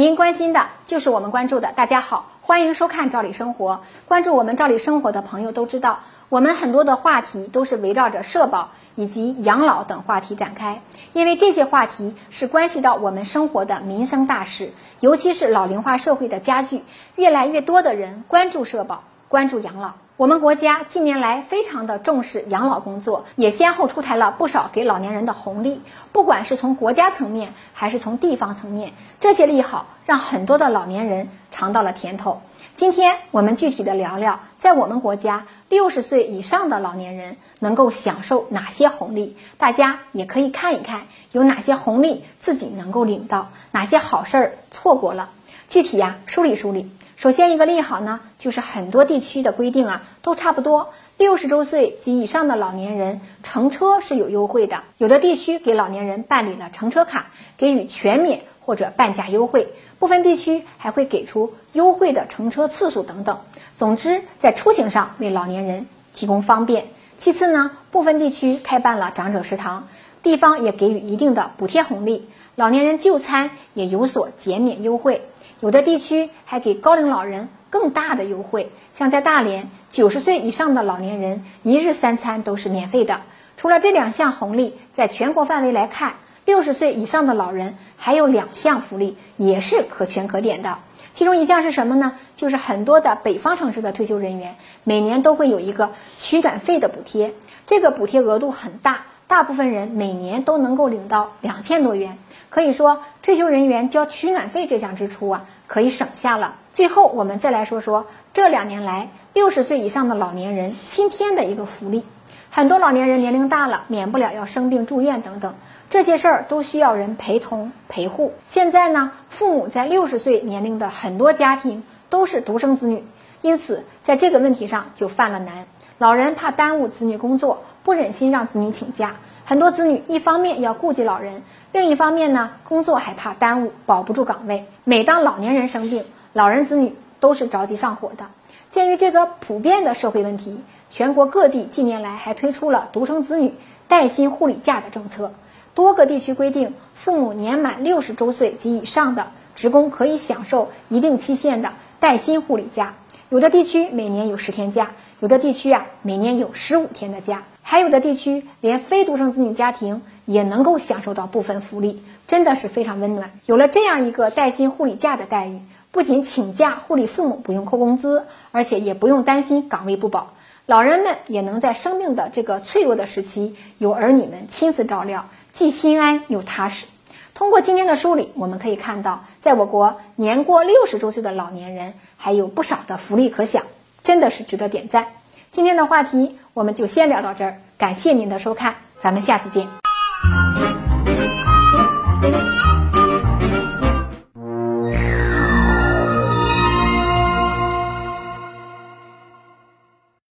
您关心的就是我们关注的。大家好，欢迎收看《赵理生活》。关注我们《赵理生活》的朋友都知道，我们很多的话题都是围绕着社保以及养老等话题展开，因为这些话题是关系到我们生活的民生大事，尤其是老龄化社会的加剧，越来越多的人关注社保，关注养老。我们国家近年来非常的重视养老工作，也先后出台了不少给老年人的红利。不管是从国家层面，还是从地方层面，这些利好让很多的老年人尝到了甜头。今天我们具体的聊聊，在我们国家六十岁以上的老年人能够享受哪些红利，大家也可以看一看有哪些红利自己能够领到，哪些好事儿错过了。具体呀，梳理梳理。首先，一个利好呢，就是很多地区的规定啊，都差不多。六十周岁及以上的老年人乘车是有优惠的，有的地区给老年人办理了乘车卡，给予全免或者半价优惠，部分地区还会给出优惠的乘车次数等等。总之，在出行上为老年人提供方便。其次呢，部分地区开办了长者食堂，地方也给予一定的补贴红利，老年人就餐也有所减免优惠。有的地区还给高龄老人更大的优惠，像在大连，九十岁以上的老年人一日三餐都是免费的。除了这两项红利，在全国范围来看，六十岁以上的老人还有两项福利也是可圈可点的。其中一项是什么呢？就是很多的北方城市的退休人员每年都会有一个取暖费的补贴，这个补贴额度很大，大部分人每年都能够领到两千多元。可以说，退休人员交取暖费这项支出啊，可以省下了。最后，我们再来说说这两年来六十岁以上的老年人新添的一个福利。很多老年人年龄大了，免不了要生病住院等等，这些事儿都需要人陪同陪护。现在呢，父母在六十岁年龄的很多家庭都是独生子女，因此在这个问题上就犯了难。老人怕耽误子女工作，不忍心让子女请假。很多子女一方面要顾及老人，另一方面呢，工作还怕耽误，保不住岗位。每当老年人生病，老人子女都是着急上火的。鉴于这个普遍的社会问题，全国各地近年来还推出了独生子女带薪护理假的政策。多个地区规定，父母年满六十周岁及以上的职工可以享受一定期限的带薪护理假。有的地区每年有十天假，有的地区啊每年有十五天的假。还有的地区，连非独生子女家庭也能够享受到部分福利，真的是非常温暖。有了这样一个带薪护理假的待遇，不仅请假护理父母不用扣工资，而且也不用担心岗位不保，老人们也能在生病的这个脆弱的时期有儿女们亲自照料，既心安又踏实。通过今天的梳理，我们可以看到，在我国年过六十周岁的老年人还有不少的福利可享，真的是值得点赞。今天的话题我们就先聊到这儿，感谢您的收看，咱们下次见。